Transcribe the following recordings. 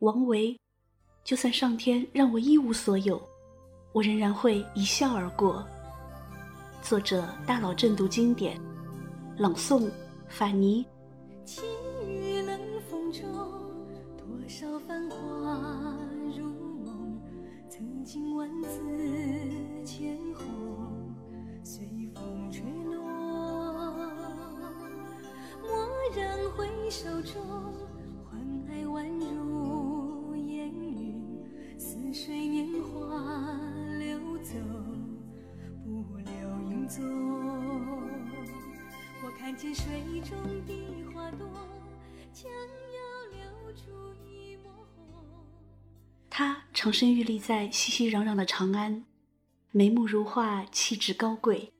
王维，就算上天让我一无所有，我仍然会一笑而过。作者：大佬正读经典，朗诵：法尼。轻雨冷风中，多少繁华如梦。曾经万紫千红，随风吹落。蓦然回首中，走，不留影踪。我看见水中的花朵，将要流出一抹红。他长身玉立在熙熙攘攘的长安，眉目如画，气质高贵，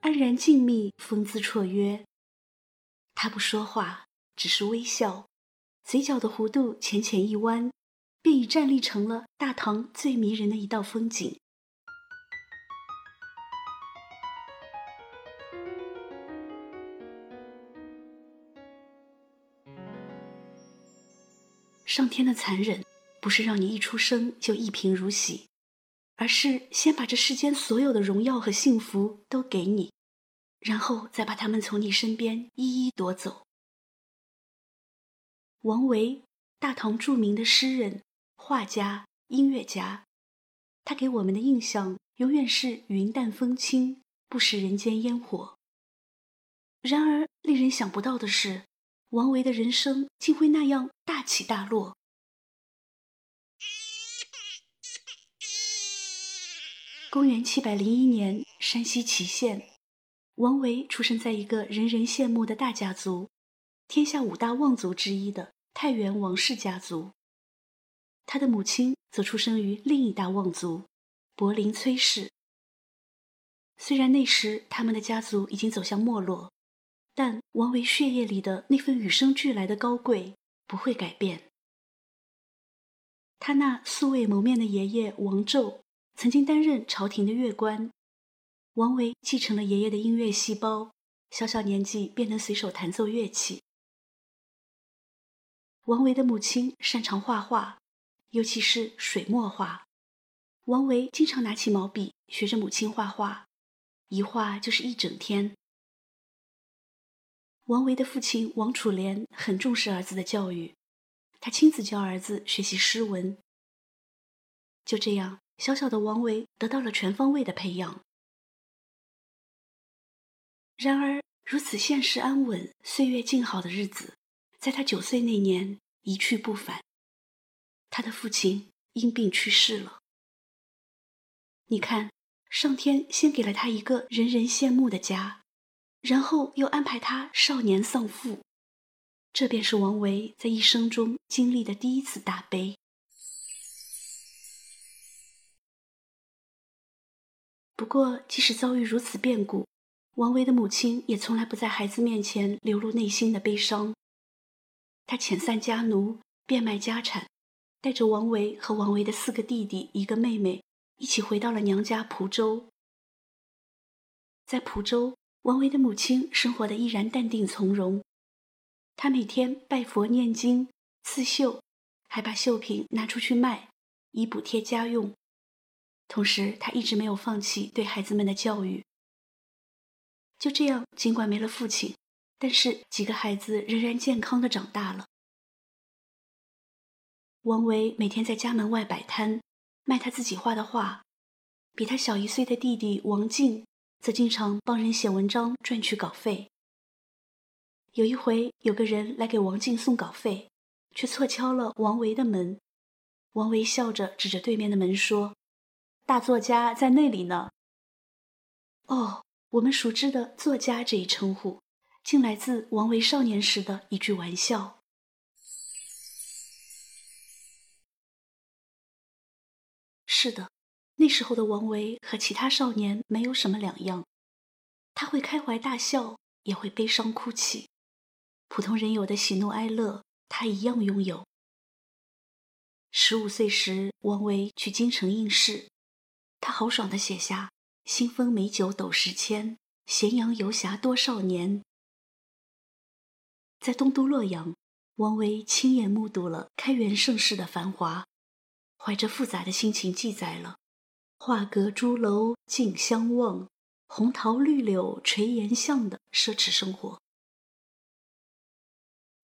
安然静谧，风姿绰约。他不说话，只是微笑，嘴角的弧度浅浅一弯，便已站立成了大唐最迷人的一道风景。上天的残忍，不是让你一出生就一贫如洗，而是先把这世间所有的荣耀和幸福都给你，然后再把他们从你身边一一夺走。王维，大唐著名的诗人、画家、音乐家，他给我们的印象永远是云淡风轻，不食人间烟火。然而，令人想不到的是，王维的人生竟会那样大起大落。公元七百零一年，山西祁县，王维出生在一个人人羡慕的大家族——天下五大望族之一的太原王氏家族。他的母亲则出生于另一大望族——柏林崔氏。虽然那时他们的家族已经走向没落。但王维血液里的那份与生俱来的高贵不会改变。他那素未谋面的爷爷王胄曾经担任朝廷的乐官，王维继承了爷爷的音乐细胞，小小年纪便能随手弹奏乐器。王维的母亲擅长画画，尤其是水墨画。王维经常拿起毛笔学着母亲画画，一画就是一整天。王维的父亲王楚莲很重视儿子的教育，他亲自教儿子学习诗文。就这样，小小的王维得到了全方位的培养。然而，如此现实安稳、岁月静好的日子，在他九岁那年一去不返。他的父亲因病去世了。你看，上天先给了他一个人人羡慕的家。然后又安排他少年丧父，这便是王维在一生中经历的第一次大悲。不过，即使遭遇如此变故，王维的母亲也从来不在孩子面前流露内心的悲伤。她遣散家奴，变卖家产，带着王维和王维的四个弟弟、一个妹妹，一起回到了娘家蒲州。在蒲州。王维的母亲生活的依然淡定从容，她每天拜佛念经、刺绣，还把绣品拿出去卖，以补贴家用。同时，她一直没有放弃对孩子们的教育。就这样，尽管没了父亲，但是几个孩子仍然健康的长大了。王维每天在家门外摆摊，卖他自己画的画，比他小一岁的弟弟王静。则经常帮人写文章赚取稿费。有一回，有个人来给王静送稿费，却错敲了王维的门。王维笑着指着对面的门说：“大作家在那里呢。”哦，我们熟知的“作家”这一称呼，竟来自王维少年时的一句玩笑。是的。那时候的王维和其他少年没有什么两样，他会开怀大笑，也会悲伤哭泣，普通人有的喜怒哀乐，他一样拥有。十五岁时，王维去京城应试，他豪爽地写下“新丰美酒斗十千，咸阳游侠多少年”。在东都洛阳，王维亲眼目睹了开元盛世的繁华，怀着复杂的心情记载了“画阁朱楼竞相望，红桃绿柳垂檐巷”的奢侈生活。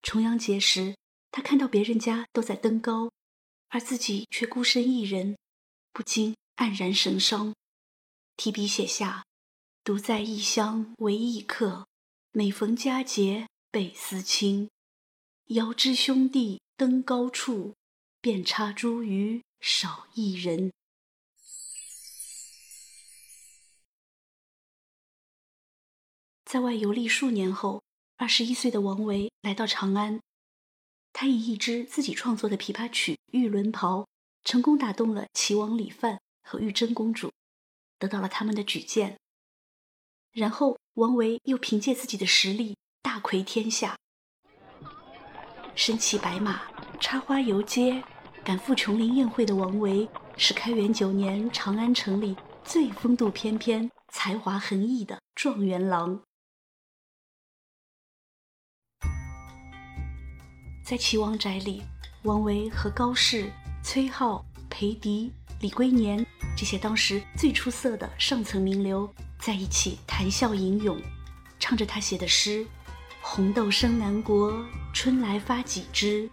重阳节时，他看到别人家都在登高，而自己却孤身一人，不禁黯然神伤，提笔写下：“独在异乡为异客，每逢佳节倍思亲。遥知兄弟登高处，遍插茱萸少一人。”在外游历数年后。二十一岁的王维来到长安，他以一支自己创作的琵琶曲《玉轮袍》，成功打动了齐王李范和玉真公主，得到了他们的举荐。然后，王维又凭借自己的实力大魁天下，身骑白马，插花游街，赶赴琼林宴会的王维，是开元九年长安城里最风度翩翩、才华横溢的状元郎。在齐王宅里，王维和高适、崔颢、裴迪、李龟年这些当时最出色的上层名流在一起谈笑吟咏，唱着他写的诗：“红豆生南国，春来发几枝。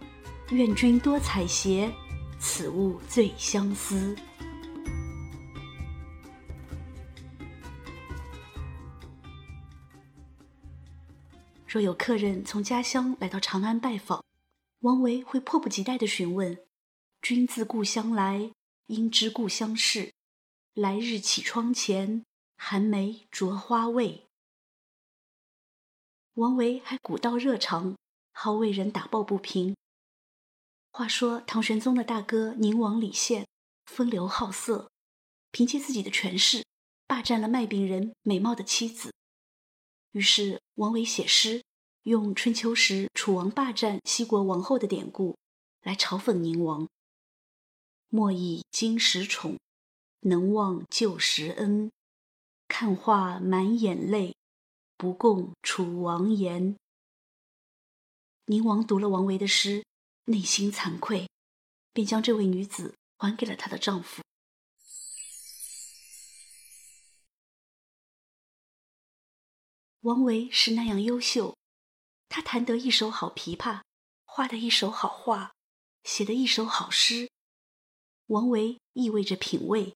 愿君多采撷，此物最相思。”若有客人从家乡来到长安拜访，王维会迫不及待地询问：“君自故乡来，应知故乡事。来日绮窗前，寒梅著花未？”王维还古道热肠，好为人打抱不平。话说唐玄宗的大哥宁王李宪风流好色，凭借自己的权势，霸占了卖饼人美貌的妻子。于是王维写诗。用春秋时楚王霸占西国王后的典故来嘲讽宁王。莫以今时宠，能忘旧时恩。看画满眼泪，不共楚王言。宁王读了王维的诗，内心惭愧，便将这位女子还给了她的丈夫。王维是那样优秀。他弹得一手好琵琶，画得一手好画，写得一手好诗。王维意味着品味。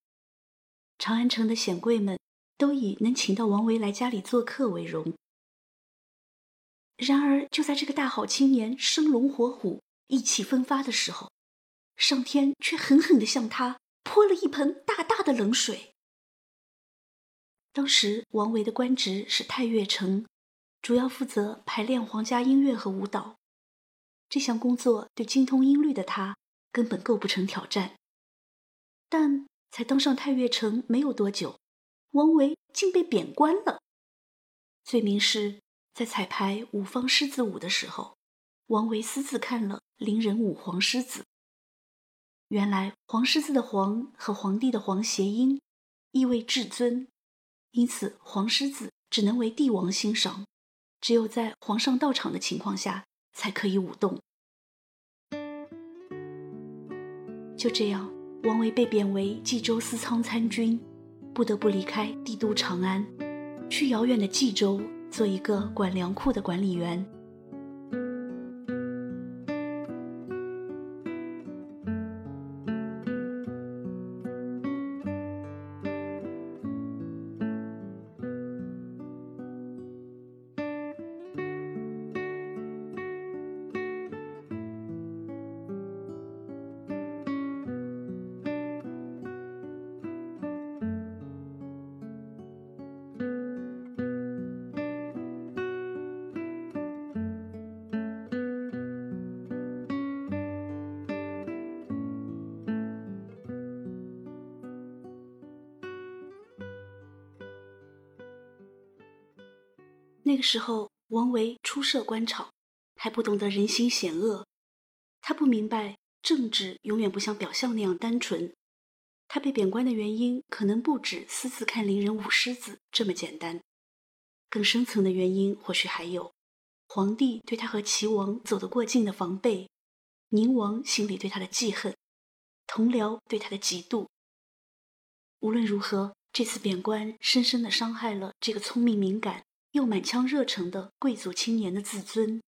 长安城的显贵们都以能请到王维来家里做客为荣。然而，就在这个大好青年生龙活虎、意气风发的时候，上天却狠狠地向他泼了一盆大大的冷水。当时，王维的官职是太岳丞。主要负责排练皇家音乐和舞蹈，这项工作对精通音律的他根本构不成挑战。但才当上太岳丞没有多久，王维竟被贬官了。罪名是在彩排五方狮子舞的时候，王维私自看了伶人舞黄狮子。原来黄狮子的“黄”和皇帝的“皇”谐音，意味至尊，因此黄狮子只能为帝王欣赏。只有在皇上到场的情况下，才可以舞动。就这样，王维被贬为冀州司仓参军，不得不离开帝都长安，去遥远的冀州做一个管粮库的管理员。那个时候，王维初涉官场，还不懂得人心险恶。他不明白政治永远不像表象那样单纯。他被贬官的原因，可能不止私自看伶人舞狮子这么简单，更深层的原因或许还有：皇帝对他和齐王走得过近的防备，宁王心里对他的记恨，同僚对他的嫉妒。无论如何，这次贬官深深的伤害了这个聪明敏感又满腔热诚的贵族青年的自尊，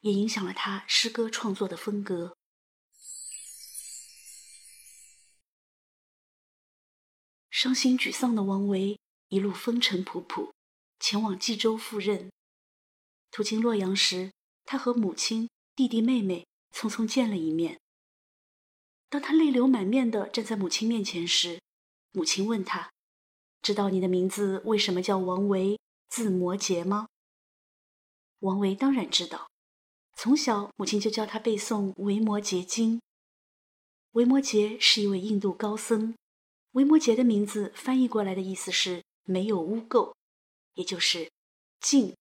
也影响了他诗歌创作的风格。伤心沮丧的王维一路风尘仆仆，前往冀州赴任。途经洛阳时，他和母亲、弟弟、妹妹匆匆见了一面。当他泪流满面地站在母亲面前时，母亲问他：“知道你的名字为什么叫王维，字摩诘吗？”王维当然知道，从小母亲就教他背诵《维摩诘经》。维摩诘是一位印度高僧，维摩诘的名字翻译过来的意思是“没有污垢”，也就是净。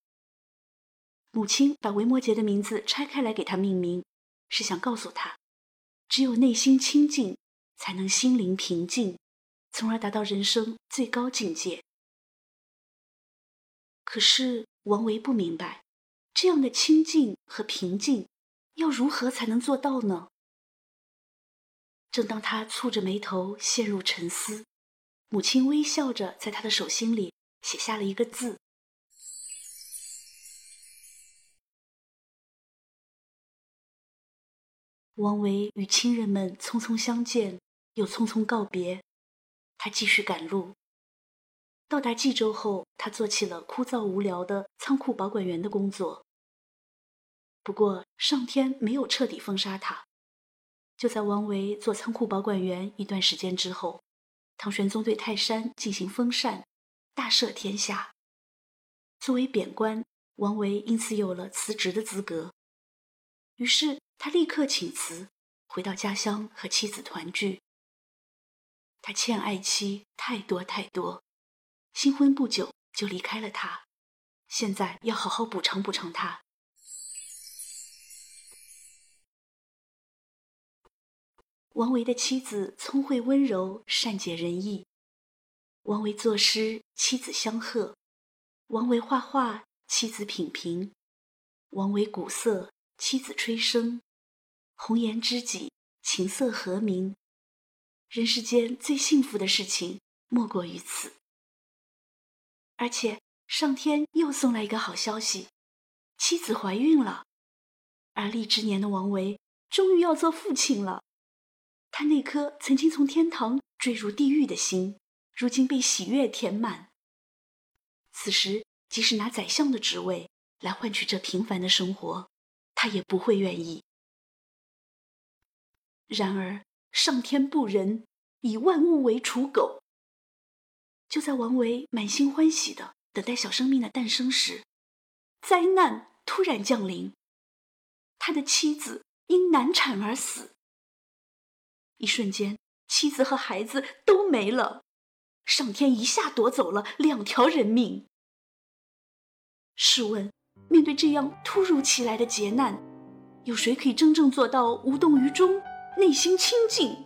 母亲把维摩诘的名字拆开来给他命名，是想告诉他，只有内心清净，才能心灵平静，从而达到人生最高境界。可是王维不明白，这样的清净和平静，要如何才能做到呢？正当他蹙着眉头陷入沉思，母亲微笑着在他的手心里写下了一个字。王维与亲人们匆匆相见，又匆匆告别。他继续赶路。到达冀州后，他做起了枯燥无聊的仓库保管员的工作。不过，上天没有彻底封杀他。就在王维做仓库保管员一段时间之后，唐玄宗对泰山进行封禅，大赦天下。作为贬官，王维因此有了辞职的资格。于是。他立刻请辞，回到家乡和妻子团聚。他欠爱妻太多太多，新婚不久就离开了他，现在要好好补偿补偿他。王维的妻子聪慧温柔，善解人意。王维作诗，妻子相和；王维画画，妻子品评；王维鼓瑟，妻子吹笙。红颜知己，琴瑟和鸣。人世间最幸福的事情，莫过于此。而且上天又送来一个好消息，妻子怀孕了。而立之年的王维终于要做父亲了。他那颗曾经从天堂坠入地狱的心，如今被喜悦填满。此时，即使拿宰相的职位来换取这平凡的生活，他也不会愿意。然而，上天不仁，以万物为刍狗。就在王维满心欢喜的等待小生命的诞生时，灾难突然降临，他的妻子因难产而死。一瞬间，妻子和孩子都没了，上天一下夺走了两条人命。试问，面对这样突如其来的劫难，有谁可以真正做到无动于衷？内心清净。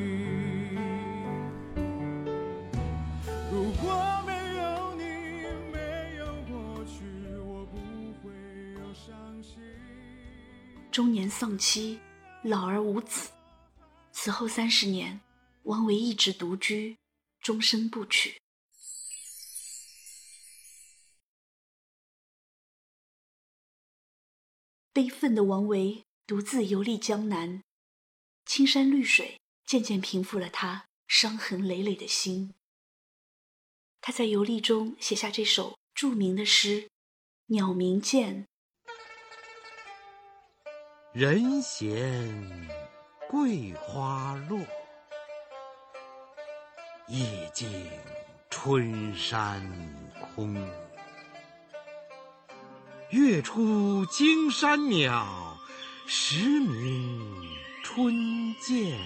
中年丧妻，老而无子，此后三十年，王维一直独居，终身不娶。悲愤的王维独自游历江南。青山绿水渐渐平复了他伤痕累累的心。他在游历中写下这首著名的诗《鸟鸣涧》：“人闲桂花落，夜静春山空。月出惊山鸟，时鸣春涧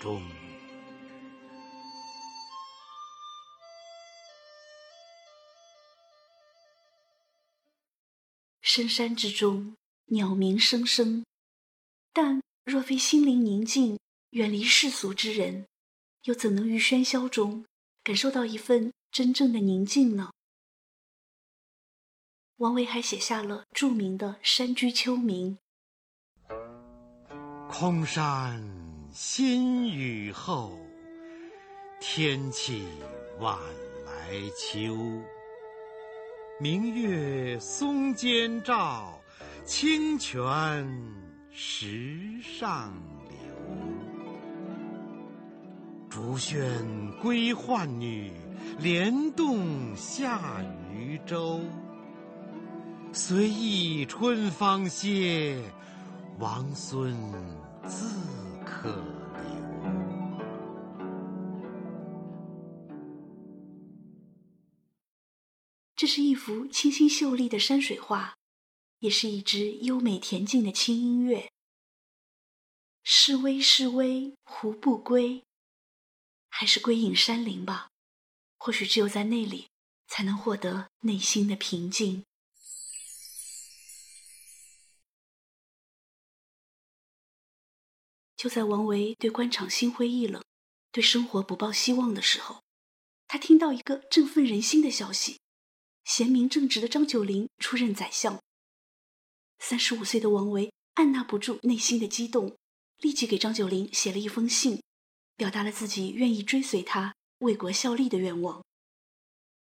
中。深山之中，鸟鸣声声，但若非心灵宁静、远离世俗之人，又怎能于喧嚣中感受到一份真正的宁静呢？王维还写下了著名的《山居秋暝》：“空山新雨后，天气晚来秋。明月松间照，清泉石上流。竹喧归浣女，莲动下渔舟。随意春芳歇，王孙自可留。”这是一幅清新秀丽的山水画，也是一支优美恬静的轻音乐。是微是微，胡不归？还是归隐山林吧。或许只有在那里，才能获得内心的平静。就在王维对官场心灰意冷，对生活不抱希望的时候，他听到一个振奋人心的消息。贤明正直的张九龄出任宰相。三十五岁的王维按捺不住内心的激动，立即给张九龄写了一封信，表达了自己愿意追随他为国效力的愿望。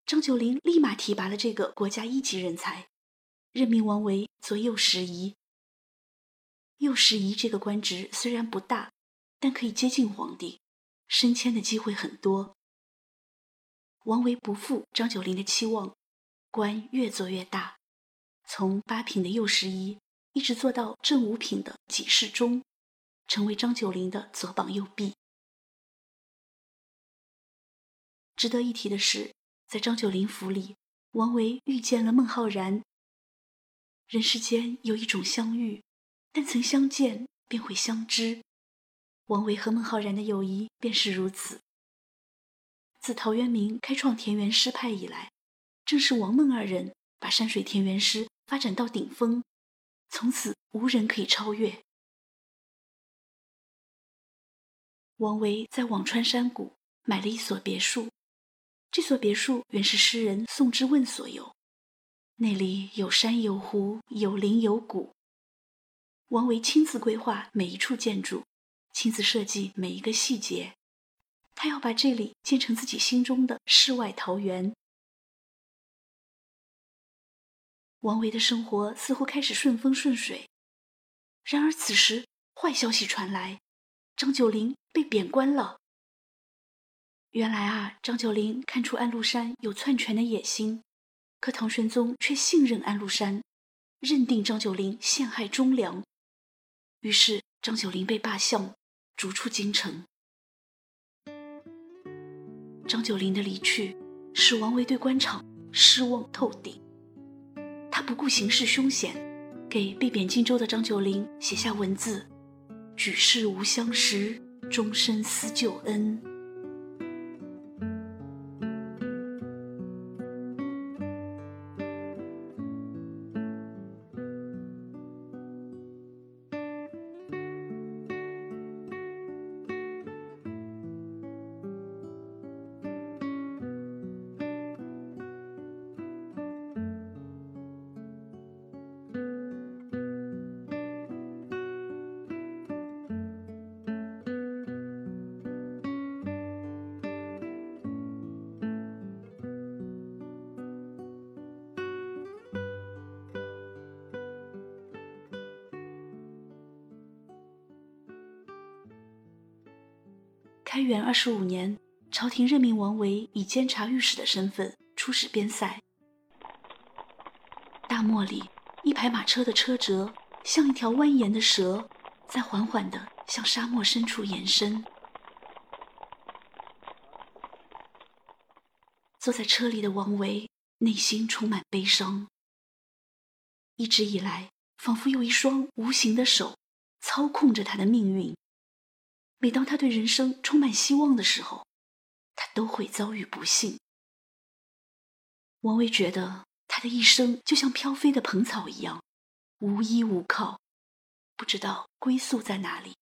张九龄立马提拔了这个国家一级人才，任命王维做右拾遗。右拾遗这个官职虽然不大，但可以接近皇帝，升迁的机会很多。王维不负张九龄的期望。官越做越大，从八品的右拾遗，一直做到正五品的给事中，成为张九龄的左膀右臂。值得一提的是，在张九龄府里，王维遇见了孟浩然。人世间有一种相遇，但曾相见便会相知，王维和孟浩然的友谊便是如此。自陶渊明开创田园诗派以来。正是王孟二人把山水田园诗发展到顶峰，从此无人可以超越。王维在辋川山谷买了一所别墅，这所别墅原是诗人宋之问所有，那里有山有湖有林有谷。王维亲自规划每一处建筑，亲自设计每一个细节，他要把这里建成自己心中的世外桃源。王维的生活似乎开始顺风顺水，然而此时坏消息传来，张九龄被贬官了。原来啊，张九龄看出安禄山有篡权的野心，可唐玄宗却信任安禄山，认定张九龄陷害忠良，于是张九龄被罢相，逐出京城。张九龄的离去，使王维对官场失望透顶。他不顾形势凶险，给被贬荆州的张九龄写下文字：“举世无相识，终身思旧恩。”开元二十五年，朝廷任命王维以监察御史的身份出使边塞。大漠里，一排马车的车辙像一条蜿蜒的蛇，在缓缓地向沙漠深处延伸。坐在车里的王维内心充满悲伤。一直以来，仿佛有一双无形的手操控着他的命运。每当他对人生充满希望的时候，他都会遭遇不幸。王维觉得他的一生就像飘飞的蓬草一样，无依无靠，不知道归宿在哪里。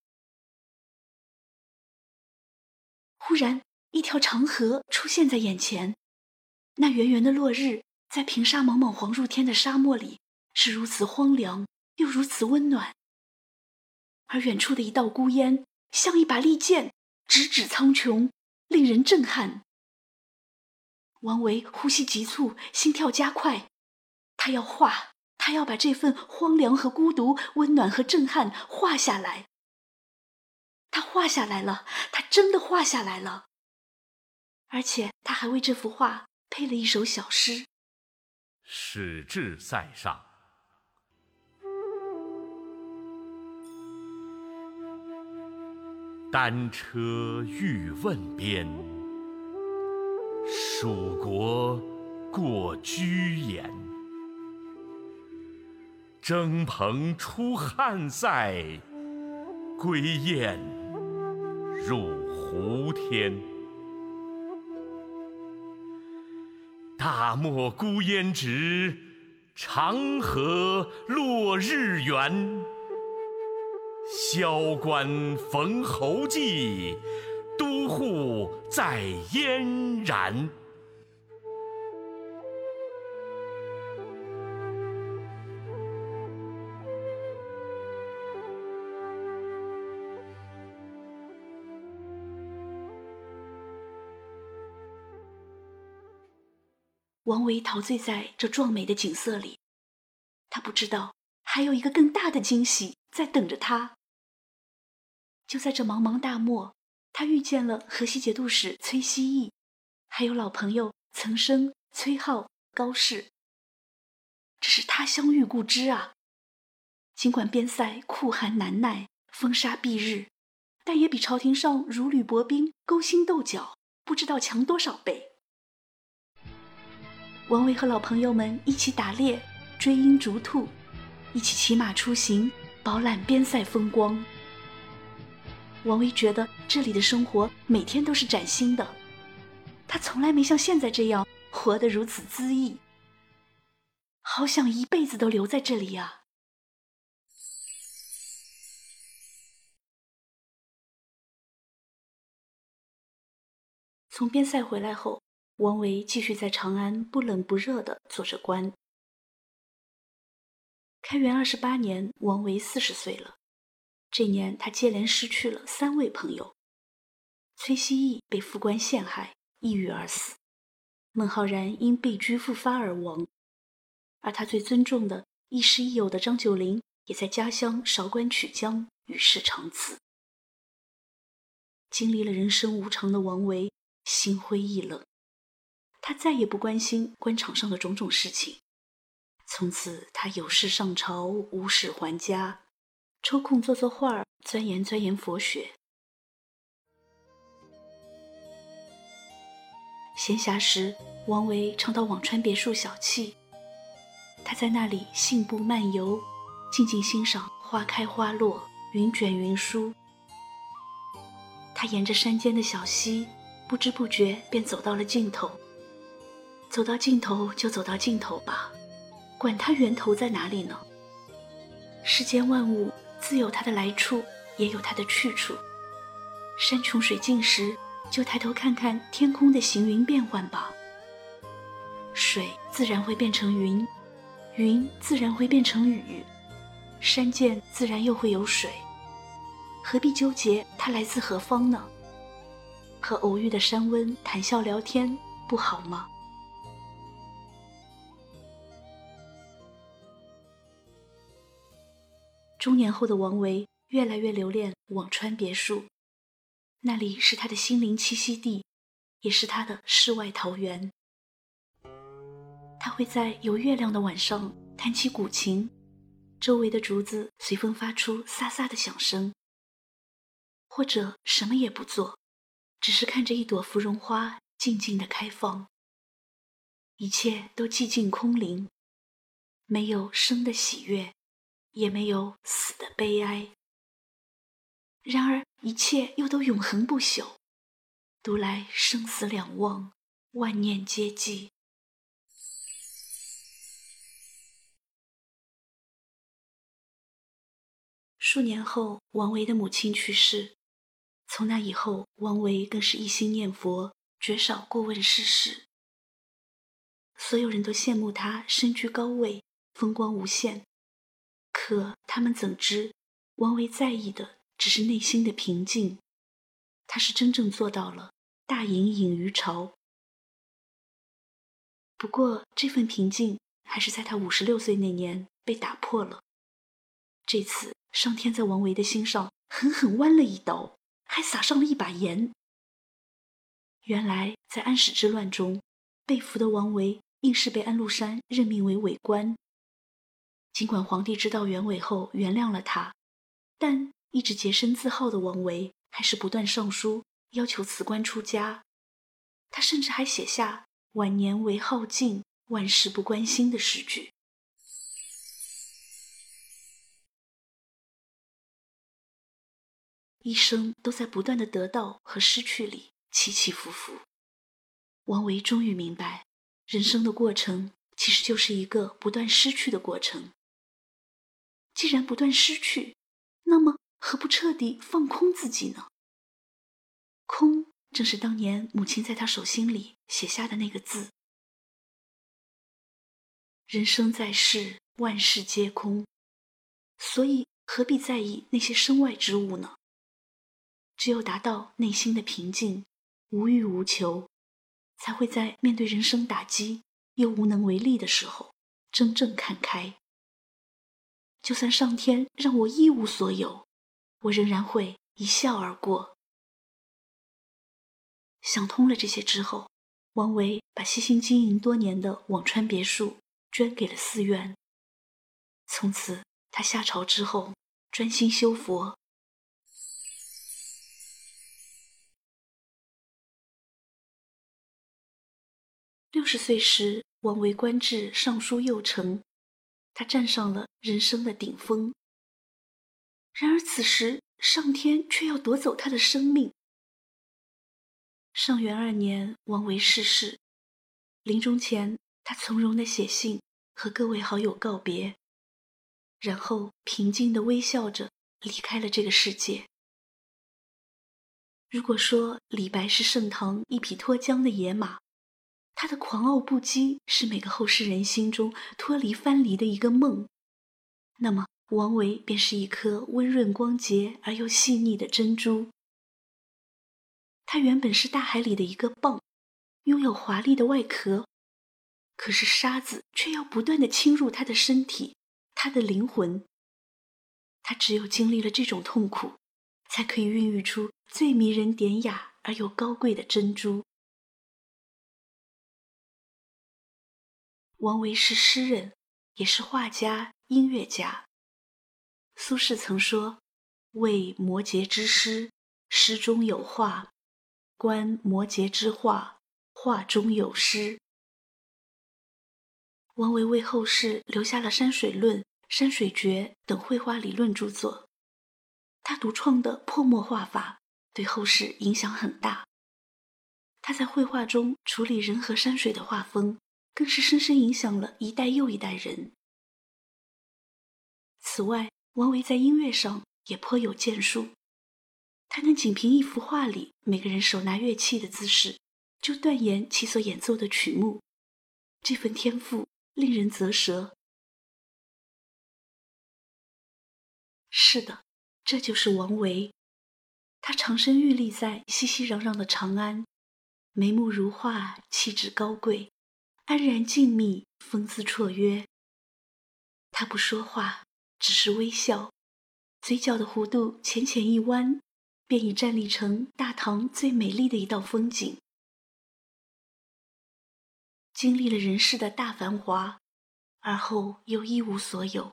忽然，一条长河出现在眼前，那圆圆的落日，在平沙莽莽黄入天的沙漠里，是如此荒凉，又如此温暖。而远处的一道孤烟，像一把利剑，直指苍穹，令人震撼。王维呼吸急促，心跳加快，他要画，他要把这份荒凉和孤独、温暖和震撼画下来。他画下来了，他真的画下来了，而且他还为这幅画配了一首小诗：“始至塞上，单车欲问边，蜀国过居延。征蓬出汉塞，归雁。”入胡天，大漠孤烟直，长河落日圆。萧关逢侯骑，都护在燕然。王维陶醉在这壮美的景色里，他不知道还有一个更大的惊喜在等着他。就在这茫茫大漠，他遇见了河西节度使崔希义，还有老朋友岑参、崔颢、高适。这是他乡遇故知啊！尽管边塞酷寒难耐、风沙蔽日，但也比朝廷上如履薄冰、勾心斗角不知道强多少倍。王维和老朋友们一起打猎、追鹰逐兔，一起骑马出行，饱览边塞风光。王维觉得这里的生活每天都是崭新的，他从来没像现在这样活得如此恣意。好想一辈子都留在这里呀！从边塞回来后。王维继续在长安不冷不热地做着官。开元二十八年，王维四十岁了。这年，他接连失去了三位朋友：崔希义被副官陷害，抑郁而死；孟浩然因被拘复发而亡；而他最尊重的亦师亦友的张九龄，也在家乡韶关曲江与世长辞。经历了人生无常的王维，心灰意冷。他再也不关心官场上的种种事情，从此他有事上朝，无事还家，抽空做做画儿，钻研钻研佛学。闲暇时，王维常到辋川别墅小憩，他在那里信步漫游，静静欣赏花开花落，云卷云舒。他沿着山间的小溪，不知不觉便走到了尽头。走到尽头就走到尽头吧，管它源头在哪里呢？世间万物自有它的来处，也有它的去处。山穷水尽时，就抬头看看天空的行云变幻吧。水自然会变成云，云自然会变成雨，山涧自然又会有水。何必纠结它来自何方呢？和偶遇的山温谈笑聊天，不好吗？中年后的王维越来越留恋辋川别墅，那里是他的心灵栖息地，也是他的世外桃源。他会在有月亮的晚上弹起古琴，周围的竹子随风发出飒飒的响声。或者什么也不做，只是看着一朵芙蓉花静静的开放，一切都寂静空灵，没有生的喜悦，也没有死的悲哀。然而一切又都永恒不朽，读来生死两忘，万念皆寂。数年后，王维的母亲去世。从那以后，王维更是一心念佛，绝少过问世事。所有人都羡慕他身居高位，风光无限。可他们怎知，王维在意的只是内心的平静。他是真正做到了大隐隐于朝。不过，这份平静还是在他五十六岁那年被打破了。这次。上天在王维的心上狠狠剜了一刀，还撒上了一把盐。原来在安史之乱中，被俘的王维硬是被安禄山任命为伪官。尽管皇帝知道原委后原谅了他，但一直洁身自好的王维还是不断上书要求辞官出家。他甚至还写下“晚年唯好静，万事不关心”的诗句。一生都在不断的得到和失去里起起伏伏。王维终于明白，人生的过程其实就是一个不断失去的过程。既然不断失去，那么何不彻底放空自己呢？空，正是当年母亲在他手心里写下的那个字。人生在世，万事皆空，所以何必在意那些身外之物呢？只有达到内心的平静，无欲无求，才会在面对人生打击又无能为力的时候，真正看开。就算上天让我一无所有，我仍然会一笑而过。想通了这些之后，王维把悉心经营多年的辋川别墅捐给了寺院。从此，他下朝之后专心修佛。六十岁时，王维官至尚书右丞，他站上了人生的顶峰。然而此时，上天却要夺走他的生命。上元二年，王维逝世，临终前，他从容地写信和各位好友告别，然后平静地微笑着离开了这个世界。如果说李白是盛唐一匹脱缰的野马，他的狂傲不羁是每个后世人心中脱离藩篱的一个梦，那么王维便是一颗温润光洁而又细腻的珍珠。他原本是大海里的一个蚌，拥有华丽的外壳，可是沙子却要不断的侵入他的身体，他的灵魂。他只有经历了这种痛苦，才可以孕育出最迷人典雅而又高贵的珍珠。王维是诗人，也是画家、音乐家。苏轼曾说：“为摩诘之诗，诗中有画；观摩诘之画，画中有诗。”王维为后世留下了《山水论》《山水诀》等绘画理论著作。他独创的泼墨画法对后世影响很大。他在绘画中处理人和山水的画风。更是深深影响了一代又一代人。此外，王维在音乐上也颇有建树。他能仅凭一幅画里每个人手拿乐器的姿势，就断言其所演奏的曲目。这份天赋令人啧舌。是的，这就是王维。他长身玉立在熙熙攘攘的长安，眉目如画，气质高贵。安然静谧，风姿绰约。他不说话，只是微笑，嘴角的弧度浅浅一弯，便已站立成大唐最美丽的一道风景。经历了人世的大繁华，而后又一无所有。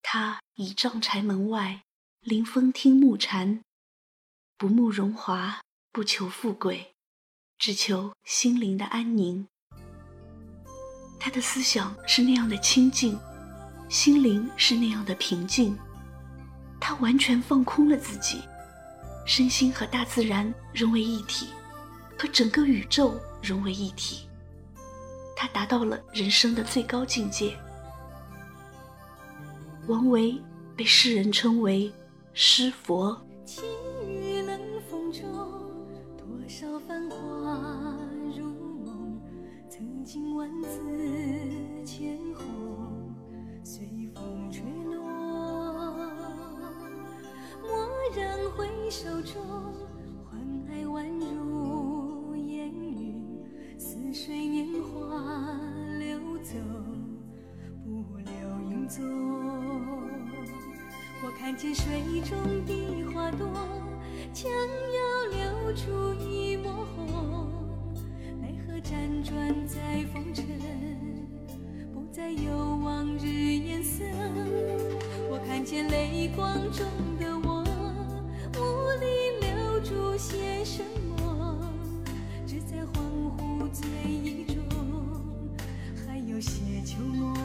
他倚杖柴门外，临风听暮蝉，不慕荣华，不求富贵，只求心灵的安宁。他的思想是那样的清净，心灵是那样的平静。他完全放空了自己，身心和大自然融为一体，和整个宇宙融为一体。他达到了人生的最高境界。王维被世人称为诗佛。千红，随风吹落。蓦然回首中，欢爱宛如烟云，似水年华流走，不留影踪。我看见水中的花朵，将要流出一抹红。奈何辗转在风尘，还有往日颜色，我看见泪光中的我，无力留住些什么，只在恍惚醉意中，还有些旧梦。